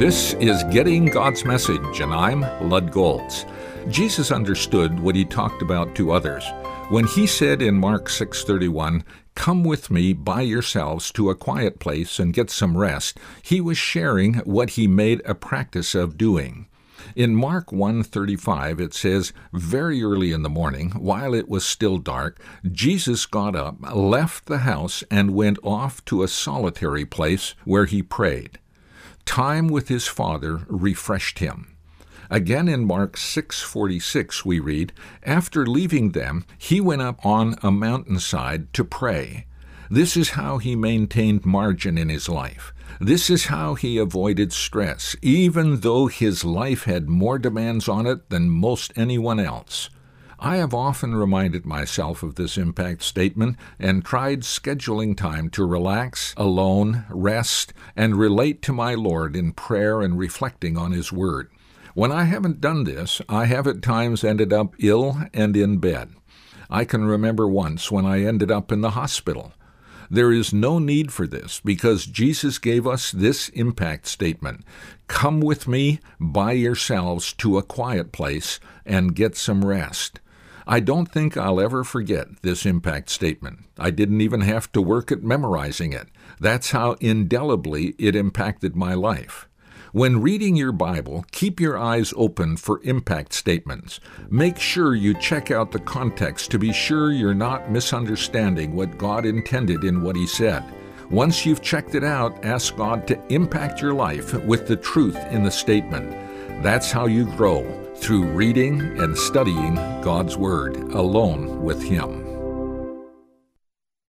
This is Getting God's Message, and I'm Lud Golz. Jesus understood what he talked about to others. When he said in Mark 6:31, "Come with me by yourselves to a quiet place and get some rest," he was sharing what he made a practice of doing. In Mark 1:35 it says, "Very early in the morning, while it was still dark, Jesus got up, left the house and went off to a solitary place where he prayed." Time with his Father refreshed him. Again in Mark 6:46 we read, after leaving them, he went up on a mountainside to pray. This is how he maintained margin in his life. This is how he avoided stress, even though his life had more demands on it than most anyone else. I have often reminded myself of this impact statement and tried scheduling time to relax, alone, rest, and relate to my Lord in prayer and reflecting on His Word. When I haven't done this, I have at times ended up ill and in bed. I can remember once when I ended up in the hospital. There is no need for this because Jesus gave us this impact statement Come with me by yourselves to a quiet place and get some rest. I don't think I'll ever forget this impact statement. I didn't even have to work at memorizing it. That's how indelibly it impacted my life. When reading your Bible, keep your eyes open for impact statements. Make sure you check out the context to be sure you're not misunderstanding what God intended in what He said. Once you've checked it out, ask God to impact your life with the truth in the statement. That's how you grow through reading and studying God's Word alone with Him.